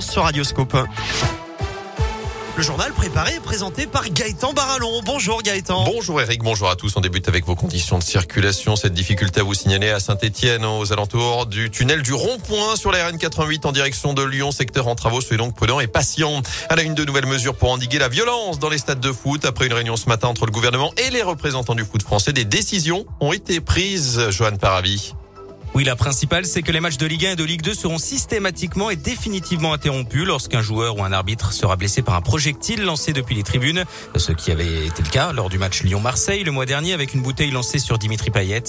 Sur Radioscope. Le journal préparé et présenté par Gaëtan Barallon. Bonjour Gaëtan. Bonjour Eric, bonjour à tous. On débute avec vos conditions de circulation. Cette difficulté à vous signaler à Saint-Etienne, aux alentours du tunnel du rond-point sur la RN88 en direction de Lyon, secteur en travaux. Soyez donc prudents et patients. À la une de nouvelles mesures pour endiguer la violence dans les stades de foot. Après une réunion ce matin entre le gouvernement et les représentants du foot français, des décisions ont été prises. Johan Paravi. Oui, la principale, c'est que les matchs de Ligue 1 et de Ligue 2 seront systématiquement et définitivement interrompus lorsqu'un joueur ou un arbitre sera blessé par un projectile lancé depuis les tribunes, ce qui avait été le cas lors du match Lyon-Marseille le mois dernier avec une bouteille lancée sur Dimitri Payet.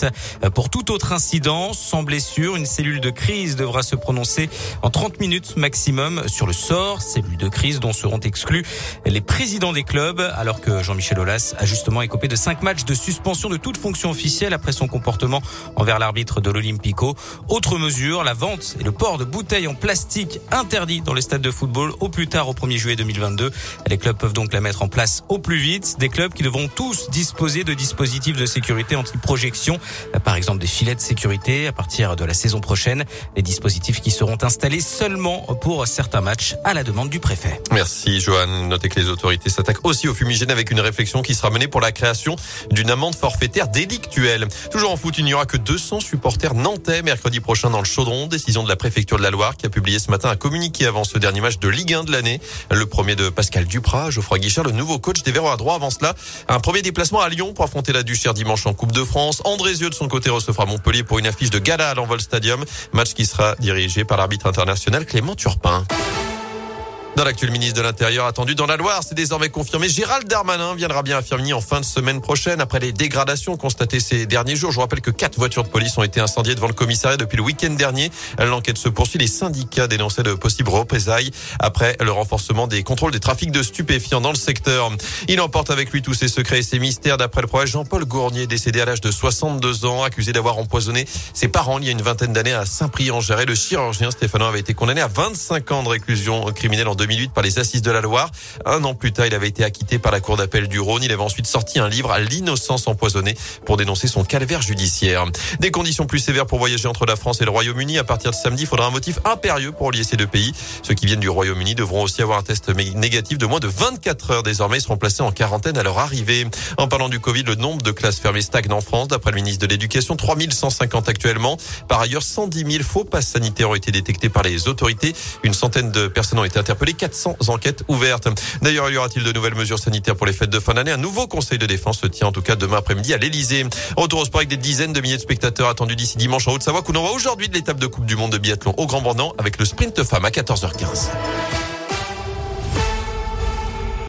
Pour tout autre incident, sans blessure, une cellule de crise devra se prononcer en 30 minutes maximum sur le sort, cellule de crise dont seront exclus les présidents des clubs, alors que Jean-Michel Aulas a justement écopé de 5 matchs de suspension de toute fonction officielle après son comportement envers l'arbitre de l'Olympique autre mesure, la vente et le port de bouteilles en plastique interdit dans les stades de football au plus tard au 1er juillet 2022. Les clubs peuvent donc la mettre en place au plus vite. Des clubs qui devront tous disposer de dispositifs de sécurité anti-projection, par exemple des filets de sécurité à partir de la saison prochaine. Les dispositifs qui seront installés seulement pour certains matchs à la demande du préfet. Merci Johan. Notez que les autorités s'attaquent aussi au fumigène avec une réflexion qui sera menée pour la création d'une amende forfaitaire délictuelle. Toujours en foot, il n'y aura que 200 supporters nantais mercredi prochain dans le Chaudron. Décision de la préfecture de la Loire qui a publié ce matin un communiqué avant ce dernier match de Ligue 1 de l'année. Le premier de Pascal Duprat, Geoffroy Guichard, le nouveau coach des Verts à droit. Avant cela, un premier déplacement à Lyon pour affronter la Duchère dimanche en Coupe de France. André Zieux de son côté recevra Montpellier pour une affiche de gala à l'Envol Stadium. Match qui sera dirigé par l'arbitre international Clément Turpin. Dans l'actuel ministre de l'Intérieur attendu dans la Loire, c'est désormais confirmé. Gérald Darmanin viendra bien à en fin de semaine prochaine après les dégradations constatées ces derniers jours. Je vous rappelle que quatre voitures de police ont été incendiées devant le commissariat depuis le week-end dernier. L'enquête se poursuit. Les syndicats dénonçaient de possibles représailles après le renforcement des contrôles des trafics de stupéfiants dans le secteur. Il emporte avec lui tous ses secrets et ses mystères. D'après le progrès, Jean-Paul Gournier, décédé à l'âge de 62 ans, accusé d'avoir empoisonné ses parents il y a une vingtaine d'années à Saint-Prix-en-Jarret. Le chirurgien Stéphano avait été condamné à 25 ans de réclusion criminelle en 2008 par les assises de la Loire. Un an plus tard, il avait été acquitté par la cour d'appel du Rhône. Il avait ensuite sorti un livre à l'innocence empoisonnée pour dénoncer son calvaire judiciaire. Des conditions plus sévères pour voyager entre la France et le Royaume-Uni. À partir de samedi, il faudra un motif impérieux pour lier ces deux pays. Ceux qui viennent du Royaume-Uni devront aussi avoir un test négatif de moins de 24 heures désormais. Ils seront placés en quarantaine à leur arrivée. En parlant du Covid, le nombre de classes fermées stagne en France. D'après le ministre de l'Éducation, 3150 actuellement. Par ailleurs, 110 000 faux passes sanitaires ont été détectés par les autorités. Une centaine de personnes ont été interpellées. 400 enquêtes ouvertes. D'ailleurs, y aura-t-il de nouvelles mesures sanitaires pour les fêtes de fin d'année? Un nouveau conseil de défense se tient en tout cas demain après-midi à l'Elysée. Retour au sport avec des dizaines de milliers de spectateurs attendus d'ici dimanche en Haute-Savoie, qu'on envoie aujourd'hui de l'étape de Coupe du Monde de biathlon au Grand Bornand avec le sprint femme à 14h15.